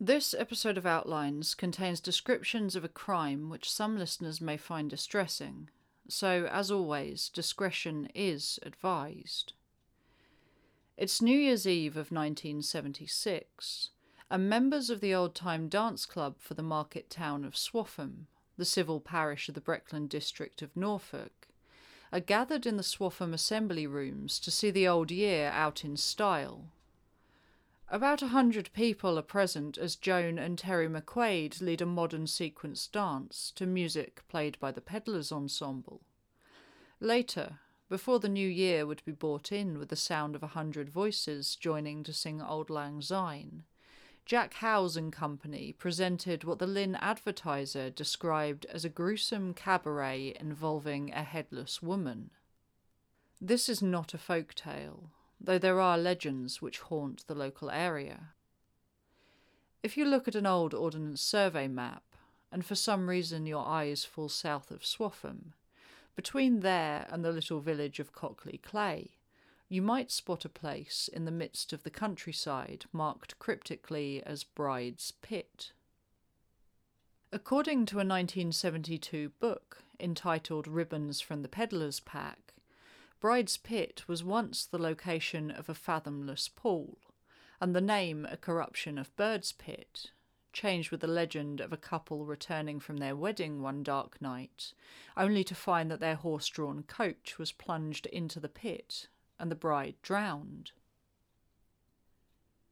This episode of Outlines contains descriptions of a crime which some listeners may find distressing, so, as always, discretion is advised. It's New Year's Eve of 1976, and members of the old time dance club for the market town of Swaffham, the civil parish of the Breckland district of Norfolk, are gathered in the Swaffham assembly rooms to see the old year out in style about a hundred people are present as Joan and Terry McQuaid lead a modern sequence dance to music played by the Pedlars Ensemble. Later, before the new year would be brought in with the sound of a hundred voices joining to sing Auld Lang Syne, Jack Howes and Company presented what the Lynn Advertiser described as a gruesome cabaret involving a headless woman. This is not a folk tale, though there are legends which haunt the local area. If you look at an old Ordnance Survey map, and for some reason your eyes fall south of Swaffham, between there and the little village of Cockley Cley, you might spot a place in the midst of the countryside marked cryptically as Bride's Pit. According to a 1972 book entitled Ribbons from the Peddler's Pack, Bride's Pit was once the location of a fathomless pool, and the name a corruption of Bird's Pit, changed with the legend of a couple returning from their wedding one dark night, only to find that their horse drawn coach was plunged into the pit and the bride drowned.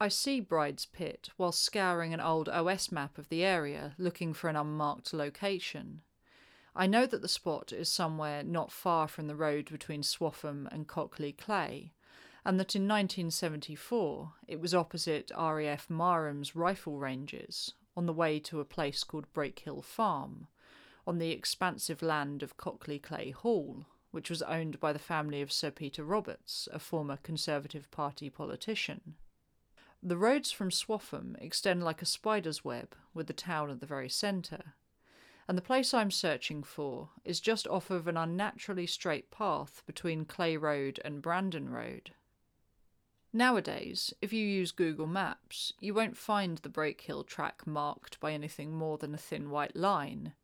I see Bride's Pit while scouring an old OS map of the area looking for an unmarked location. I know that the spot is somewhere not far from the road between Swaffham and Cockley Cley, and that in 1974 it was opposite RAF Marham's rifle ranges on the way to a place called Brakehill Farm, on the expansive land of Cockley Cley Hall, which was owned by the family of Sir Peter Roberts, a former Conservative Party politician. The roads from Swaffham extend like a spider's web, with the town at the very centre and the place I'm searching for is just off of an unnaturally straight path between Cley Road and Brandon Road. Nowadays, if you use Google Maps, you won't find the Brakehill track marked by anything more than a thin white line.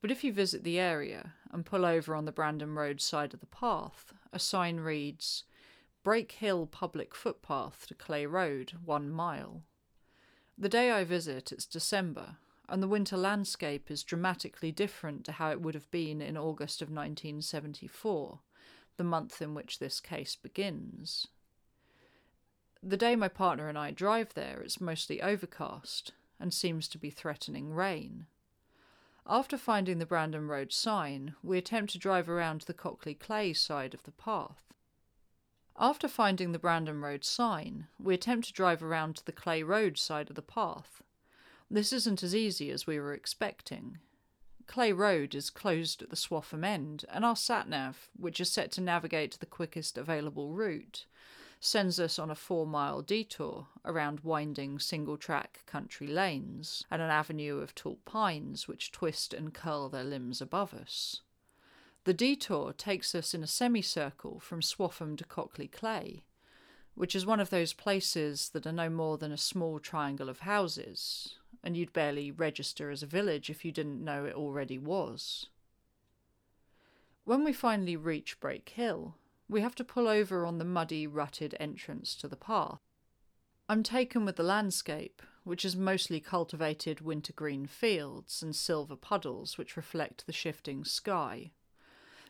But if you visit the area and pull over on the Brandon Road side of the path, a sign reads Brakehill Public Footpath to Cley Road, one mile. The day I visit, it's December, and the winter landscape is dramatically different to how it would have been in August of 1974, the month in which this case begins. The day my partner and I drive there, it's mostly overcast and seems to be threatening rain. After finding the Brandon Road sign, we attempt to drive around the Cockley Cley side of the path. After finding the Brandon Road sign, we attempt to drive around to the Cley Road side of the path, this isn't as easy as we were expecting. Cley Road is closed at the Swaffham end, and our satnav, which is set to navigate the quickest available route, sends us on a four mile detour around winding single track country lanes and an avenue of tall pines which twist and curl their limbs above us. The detour takes us in a semicircle from Swaffham to Cockley Cley, which is one of those places that are no more than a small triangle of houses, and you'd barely register as a village if you didn't know it already was. When we finally reach Brake Hill, we have to pull over on the muddy, rutted entrance to the path. I'm taken with the landscape, which is mostly cultivated wintergreen fields and silver puddles which reflect the shifting sky.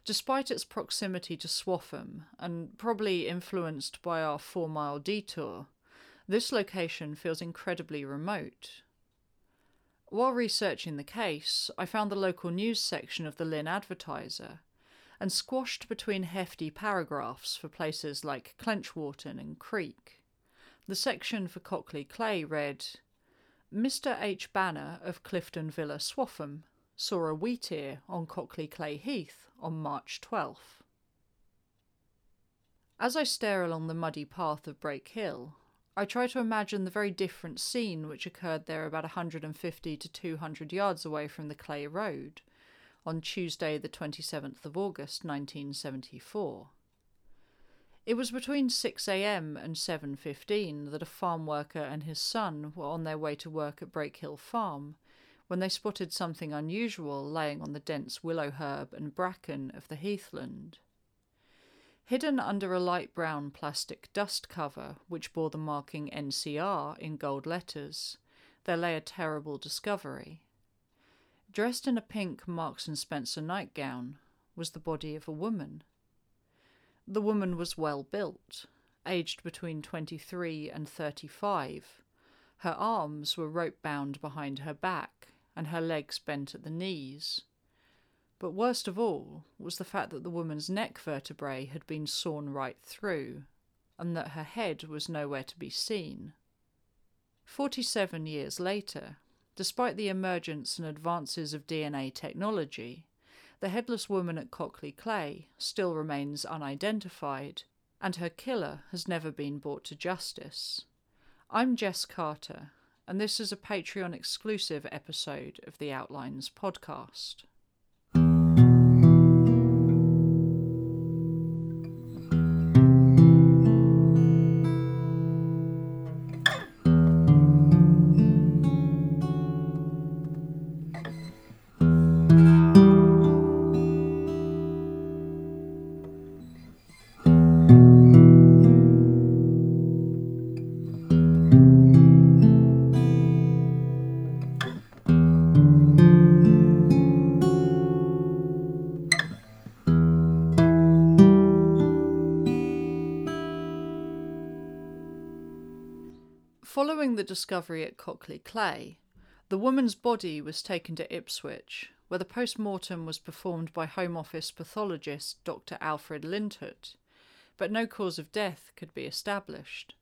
Despite its proximity to Swaffham, and probably influenced by our four mile detour, this location feels incredibly remote, while researching the case, I found the local news section of the Lynn Advertiser and squashed between hefty paragraphs for places like Clenchwarton and Creake. The section for Cockley Cley read Mr. H. Banner of Clifton Villa, Swaffham, saw a wheatear on Cockley Cley Heath on March 12th. As I stare along the muddy path of Brakehill, I try to imagine the very different scene which occurred there about 150 to 200 yards away from the Cley Road on Tuesday, the 27th of August 1974. It was between 6am and 7.15 that a farm worker and his son were on their way to work at Brakehill Farm when they spotted something unusual laying on the dense willow herb and bracken of the heathland. Hidden under a light brown plastic dust cover which bore the marking NCR in gold letters, there lay a terrible discovery. Dressed in a pink Marks and Spencer nightgown was the body of a woman. The woman was well built, aged between 23 and 35. Her arms were rope bound behind her back and her legs bent at the knees. But worst of all was the fact that the woman's neck vertebrae had been sawn right through, and that her head was nowhere to be seen. Forty seven years later, despite the emergence and advances of DNA technology, the headless woman at Cockley Cley still remains unidentified, and her killer has never been brought to justice. I'm Jess Carter, and this is a Patreon exclusive episode of the Outlines podcast. The discovery at Cockley Cley, the woman's body was taken to Ipswich, where the post mortem was performed by Home Office pathologist Dr. Alfred Lintott, but no cause of death could be established.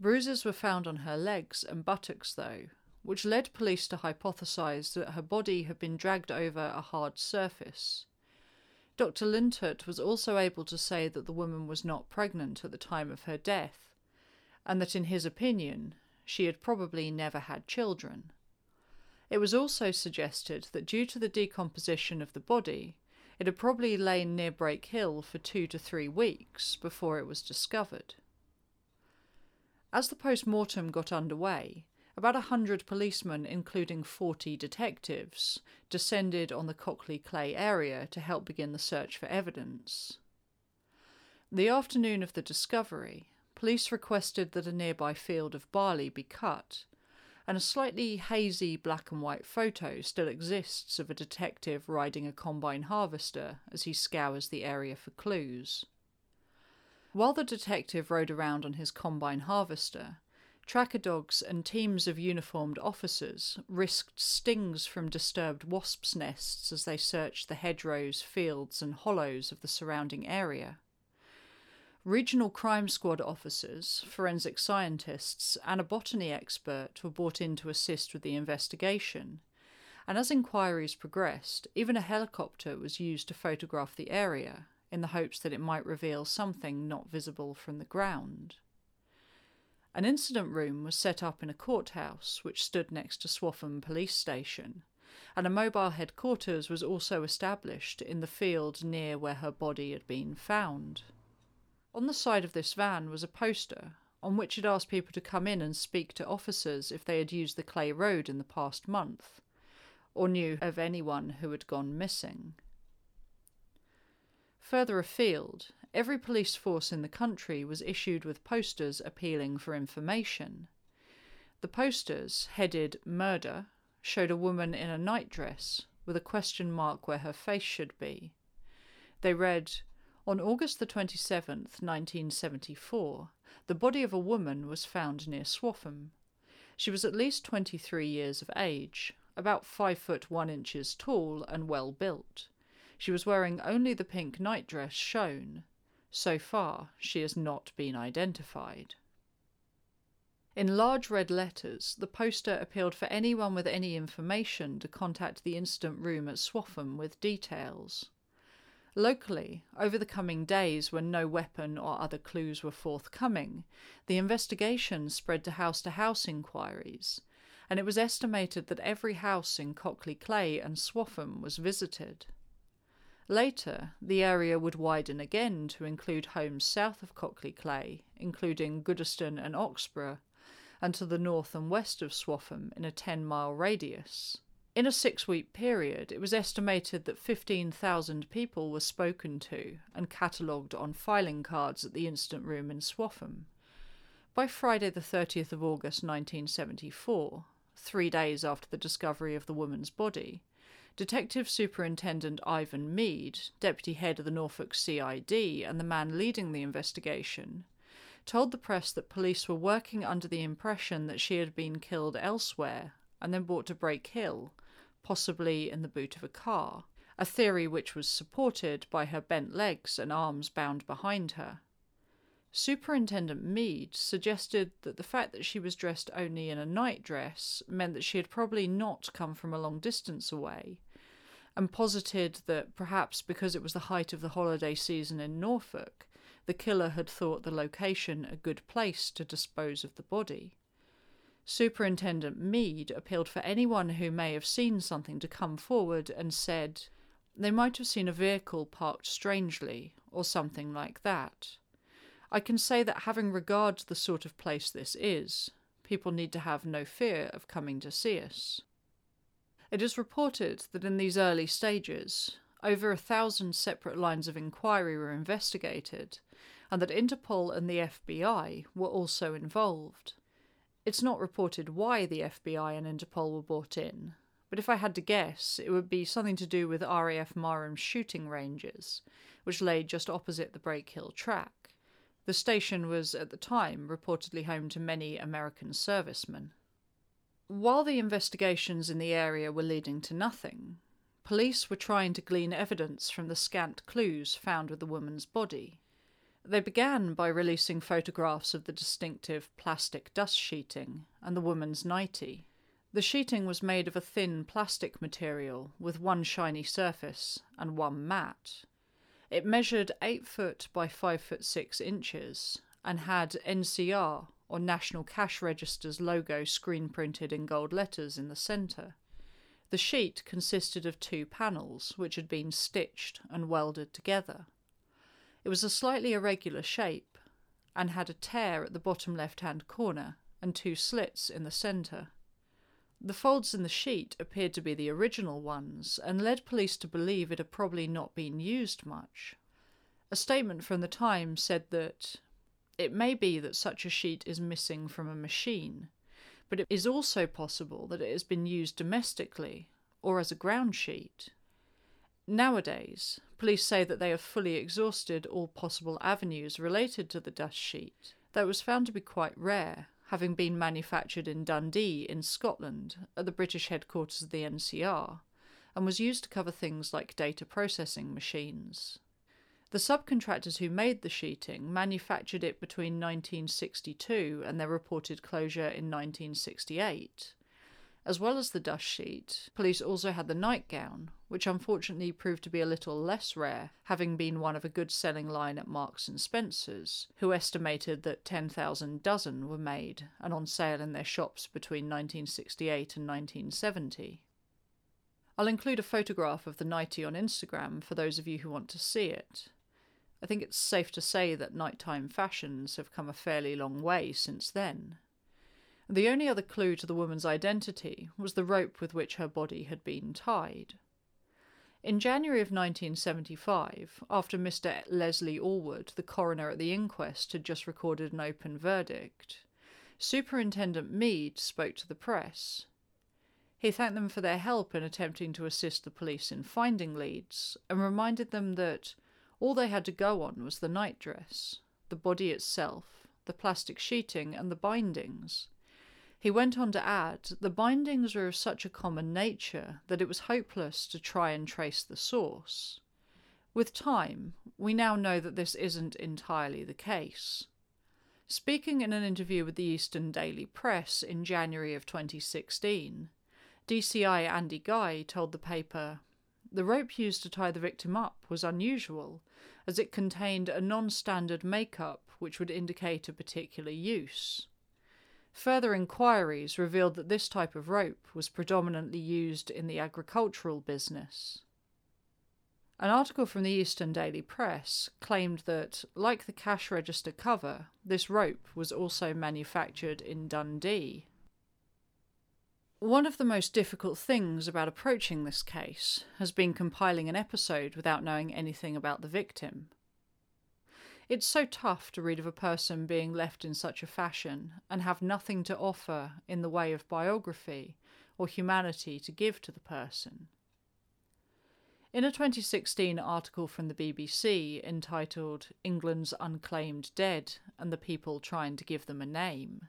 Bruises were found on her legs and buttocks, though, which led police to hypothesize that her body had been dragged over a hard surface. Dr. Lintott was also able to say that the woman was not pregnant at the time of her death and that in his opinion she had probably never had children. It was also suggested that due to the decomposition of the body, it had probably lain near Brake Hill for two to three weeks before it was discovered. As the post mortem got underway, about a hundred policemen, including 40 detectives, descended on the Cockley Cley area to help begin the search for evidence. The afternoon of the discovery, police requested that a nearby field of barley be cut, and a slightly hazy black and white photo still exists of a detective riding a combine harvester as he scours the area for clues. While the detective rode around on his combine harvester, tracker dogs and teams of uniformed officers risked stings from disturbed wasps' nests as they searched the hedgerows, fields, and hollows of the surrounding area. Regional crime squad officers, forensic scientists, and a botany expert were brought in to assist with the investigation. And as inquiries progressed, even a helicopter was used to photograph the area in the hopes that it might reveal something not visible from the ground. An incident room was set up in a courthouse which stood next to Swaffham Police Station, and a mobile headquarters was also established in the field near where her body had been found. On the side of this van was a poster on which it asked people to come in and speak to officers if they had used the Cley Road in the past month, or knew of anyone who had gone missing. Further afield, every police force in the country was issued with posters appealing for information. The posters, headed Murder, showed a woman in a nightdress with a question mark where her face should be. They read, on August the 27th, 1974, the body of a woman was found near Swaffham. She was at least 23 years of age, about 5 foot 1 inches tall and well built. She was wearing only the pink nightdress shown. So far, she has not been identified. In large red letters, the poster appealed for anyone with any information to contact the incident room at Swaffham with details. Locally, over the coming days when no weapon or other clues were forthcoming, the investigation spread to house to house inquiries, and it was estimated that every house in Cockley Cley and Swaffham was visited. Later, the area would widen again to include homes south of Cockley Cley, including Gooderstone and Oxborough, and to the north and west of Swaffham in a 10 mile radius. In a six week period, it was estimated that 15,000 people were spoken to and catalogued on filing cards at the Incident Room in Swaffham. By Friday, the 30th of August 1974, three days after the discovery of the woman's body, Detective Superintendent Ivan Mead, deputy head of the Norfolk CID and the man leading the investigation, told the press that police were working under the impression that she had been killed elsewhere and then brought to Brake Hill possibly in the boot of a car, a theory which was supported by her bent legs and arms bound behind her. Superintendent Mead suggested that the fact that she was dressed only in a nightdress meant that she had probably not come from a long distance away, and posited that perhaps because it was the height of the holiday season in Norfolk, the killer had thought the location a good place to dispose of the body. Superintendent Mead appealed for anyone who may have seen something to come forward and said they might have seen a vehicle parked strangely, or something like that. I can say that having regard to the sort of place this is, people need to have no fear of coming to see us. It is reported that in these early stages, over a thousand separate lines of inquiry were investigated, and that Interpol and the FBI were also involved. It's not reported why the FBI and Interpol were brought in, but if I had to guess, it would be something to do with RAF Marham's shooting ranges, which lay just opposite the Brake Hill track. The station was, at the time, reportedly home to many American servicemen. While the investigations in the area were leading to nothing, police were trying to glean evidence from the scant clues found with the woman's body. They began by releasing photographs of the distinctive plastic dust sheeting and the woman's nightie. The sheeting was made of a thin plastic material with one shiny surface and one matte. It measured 8 foot by 5 foot 6 inches and had NCR or National Cash Register's logo screen printed in gold letters in the centre. The sheet consisted of two panels which had been stitched and welded together. It was a slightly irregular shape and had a tear at the bottom left hand corner and two slits in the centre. The folds in the sheet appeared to be the original ones and led police to believe it had probably not been used much. A statement from the Times said that it may be that such a sheet is missing from a machine, but it is also possible that it has been used domestically or as a ground sheet. Nowadays, police say that they have fully exhausted all possible avenues related to the dust sheet, though it was found to be quite rare, having been manufactured in Dundee, in Scotland, at the British headquarters of the NCR, and was used to cover things like data processing machines. The subcontractors who made the sheeting manufactured it between 1962 and their reported closure in 1968, as well as the dust sheet, police also had the nightgown, which unfortunately proved to be a little less rare, having been one of a good selling line at Marks and Spencer's, who estimated that 10,000 dozen were made and on sale in their shops between 1968 and 1970. I'll include a photograph of the nightie on Instagram for those of you who want to see it. I think it's safe to say that nighttime fashions have come a fairly long way since then. The only other clue to the woman's identity was the rope with which her body had been tied. In January of 1975, after Mr. Leslie Allwood, the coroner at the inquest, had just recorded an open verdict, Superintendent Mead spoke to the press. He thanked them for their help in attempting to assist the police in finding leads and reminded them that all they had to go on was the nightdress, the body itself, the plastic sheeting, and the bindings. He went on to add, the bindings were of such a common nature that it was hopeless to try and trace the source. With time, we now know that this isn't entirely the case. Speaking in an interview with the Eastern Daily Press in January of 2016, DCI Andy Guy told the paper the rope used to tie the victim up was unusual, as it contained a non standard makeup which would indicate a particular use. Further inquiries revealed that this type of rope was predominantly used in the agricultural business. An article from the Eastern Daily Press claimed that, like the cash register cover, this rope was also manufactured in Dundee. One of the most difficult things about approaching this case has been compiling an episode without knowing anything about the victim. It's so tough to read of a person being left in such a fashion and have nothing to offer in the way of biography or humanity to give to the person. In a 2016 article from the BBC entitled England's Unclaimed Dead and the People Trying to Give Them a Name,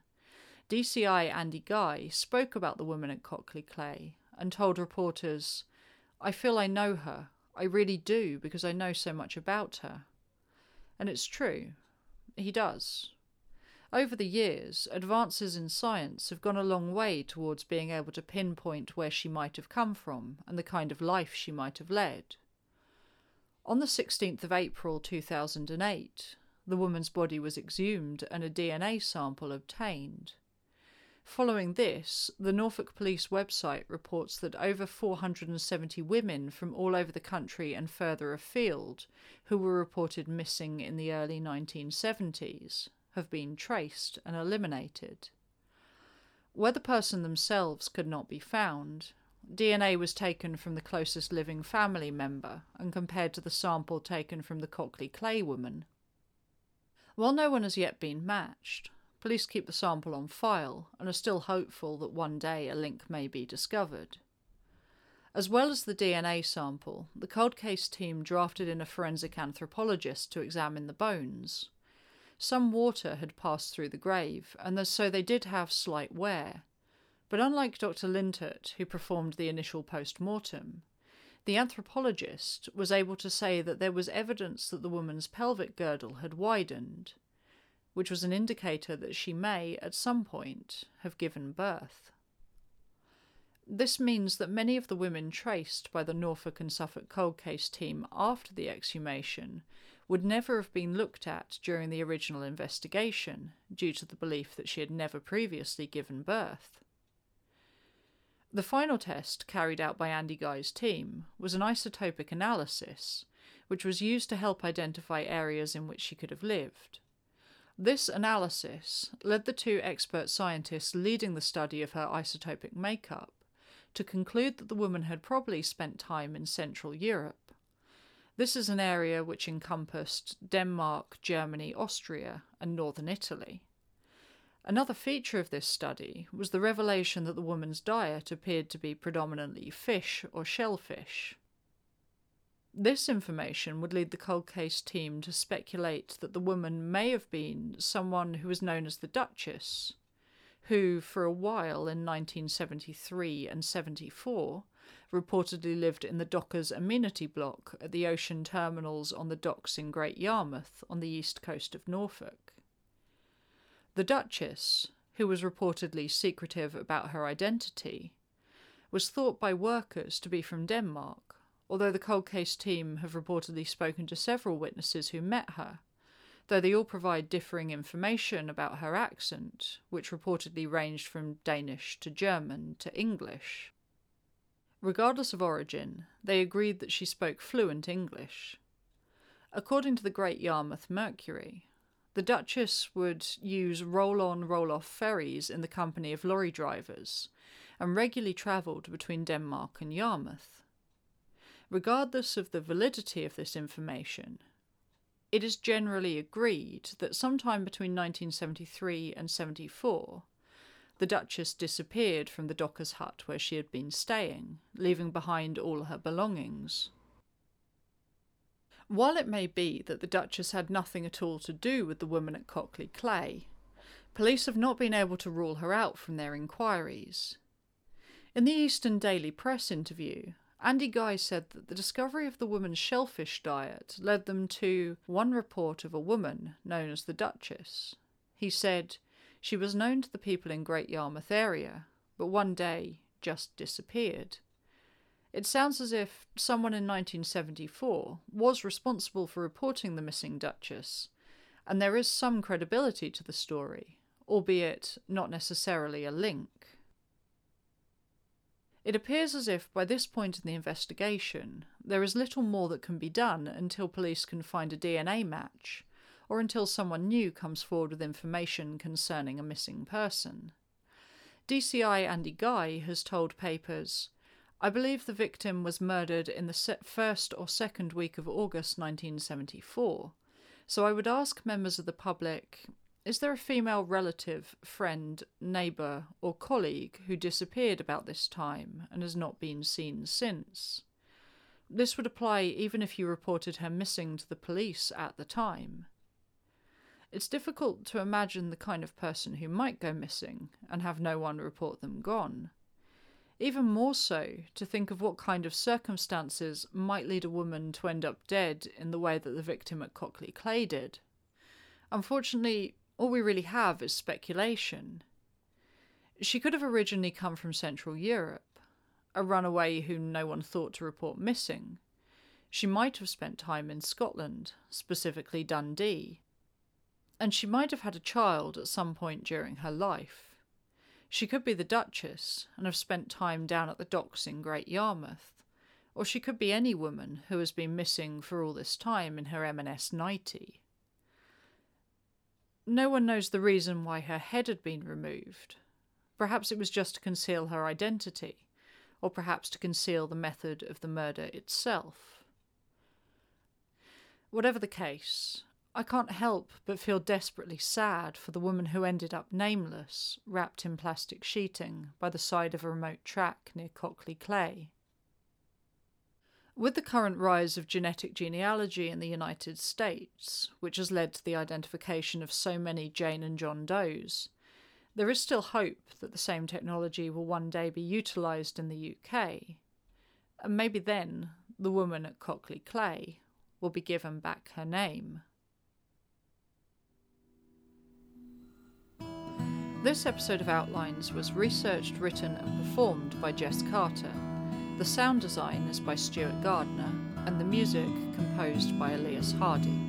DCI Andy Guy spoke about the woman at Cockley Cley and told reporters, I feel I know her. I really do because I know so much about her. And it's true. He does. Over the years, advances in science have gone a long way towards being able to pinpoint where she might have come from and the kind of life she might have led. On the 16th of April 2008, the woman's body was exhumed and a DNA sample obtained. Following this, the Norfolk Police website reports that over 470 women from all over the country and further afield, who were reported missing in the early 1970s, have been traced and eliminated. Where the person themselves could not be found, DNA was taken from the closest living family member and compared to the sample taken from the Cockley Cley woman. While no one has yet been matched, police keep the sample on file and are still hopeful that one day a link may be discovered. As well as the DNA sample, the cold case team drafted in a forensic anthropologist to examine the bones. Some water had passed through the grave, and so they did have slight wear. But unlike Dr. Lintott, who performed the initial post mortem, the anthropologist was able to say that there was evidence that the woman's pelvic girdle had widened, which was an indicator that she may, at some point, have given birth. This means that many of the women traced by the Norfolk and Suffolk cold case team after the exhumation would never have been looked at during the original investigation, due to the belief that she had never previously given birth. The final test carried out by Andy Guy's team was an isotopic analysis, which was used to help identify areas in which she could have lived. This analysis led the two expert scientists leading the study of her isotopic makeup to conclude that the woman had probably spent time in Central Europe this is an area which encompassed Denmark, Germany, Austria, and northern Italy. Another feature of this study was the revelation that the woman's diet appeared to be predominantly fish or shellfish. This information would lead the cold case team to speculate that the woman may have been someone who was known as the Duchess, who, for a while in 1973 and 74, reportedly lived in the Dockers amenity block at the ocean terminals on the docks in Great Yarmouth on the east coast of Norfolk. The Duchess, who was reportedly secretive about her identity, was thought by workers to be from Denmark, although the cold case team have reportedly spoken to several witnesses who met her, though they all provide differing information about her accent, which reportedly ranged from Danish to German to English. Regardless of origin, they agreed that she spoke fluent English. According to the Great Yarmouth Mercury, the Duchess would use roll on, roll off ferries in the company of lorry drivers and regularly travelled between Denmark and Yarmouth. Regardless of the validity of this information, it is generally agreed that sometime between 1973 and 74, the Duchess disappeared from the docker's hut where she had been staying, leaving behind all her belongings. While it may be that the Duchess had nothing at all to do with the woman at Cockley Cley, police have not been able to rule her out from their inquiries. In the Eastern Daily Press interview, Andy Guy said that the discovery of the woman's shellfish diet led them to one report of a woman known as the Duchess. He said, she was known to the people in Great Yarmouth area, but one day just disappeared. It sounds as if someone in 1974 was responsible for reporting the missing Duchess, and there is some credibility to the story, albeit not necessarily a link. It appears as if by this point in the investigation, there is little more that can be done until police can find a DNA match, or until someone new comes forward with information concerning a missing person. DCI Andy Guy has told papers I believe the victim was murdered in the first or second week of August 1974, so I would ask members of the public is there a female relative, friend, neighbour, or colleague who disappeared about this time and has not been seen since? This would apply even if you reported her missing to the police at the time. It's difficult to imagine the kind of person who might go missing and have no one report them gone. Even more so, to think of what kind of circumstances might lead a woman to end up dead in the way that the victim at Cockley Cley did. Unfortunately, all we really have is speculation. She could have originally come from Central Europe, a runaway whom no one thought to report missing. She might have spent time in Scotland, specifically Dundee. And she might have had a child at some point during her life. She could be the Duchess and have spent time down at the docks in Great Yarmouth, or she could be any woman who has been missing for all this time in her M&S nightie. No one knows the reason why her head had been removed. Perhaps it was just to conceal her identity, or perhaps to conceal the method of the murder itself. Whatever the case, I can't help but feel desperately sad for the woman who ended up nameless, wrapped in plastic sheeting by the side of a remote track near Cockley Cley. With the current rise of genetic genealogy in the United States, which has led to the identification of so many Jane and John Does, there is still hope that the same technology will one day be utilised in the UK. And maybe then the woman at Cockley Cley will be given back her name. This episode of Outlines was researched, written, and performed by Jess Carter. The sound design is by Stuart Gardner, and the music composed by Elias Hardy.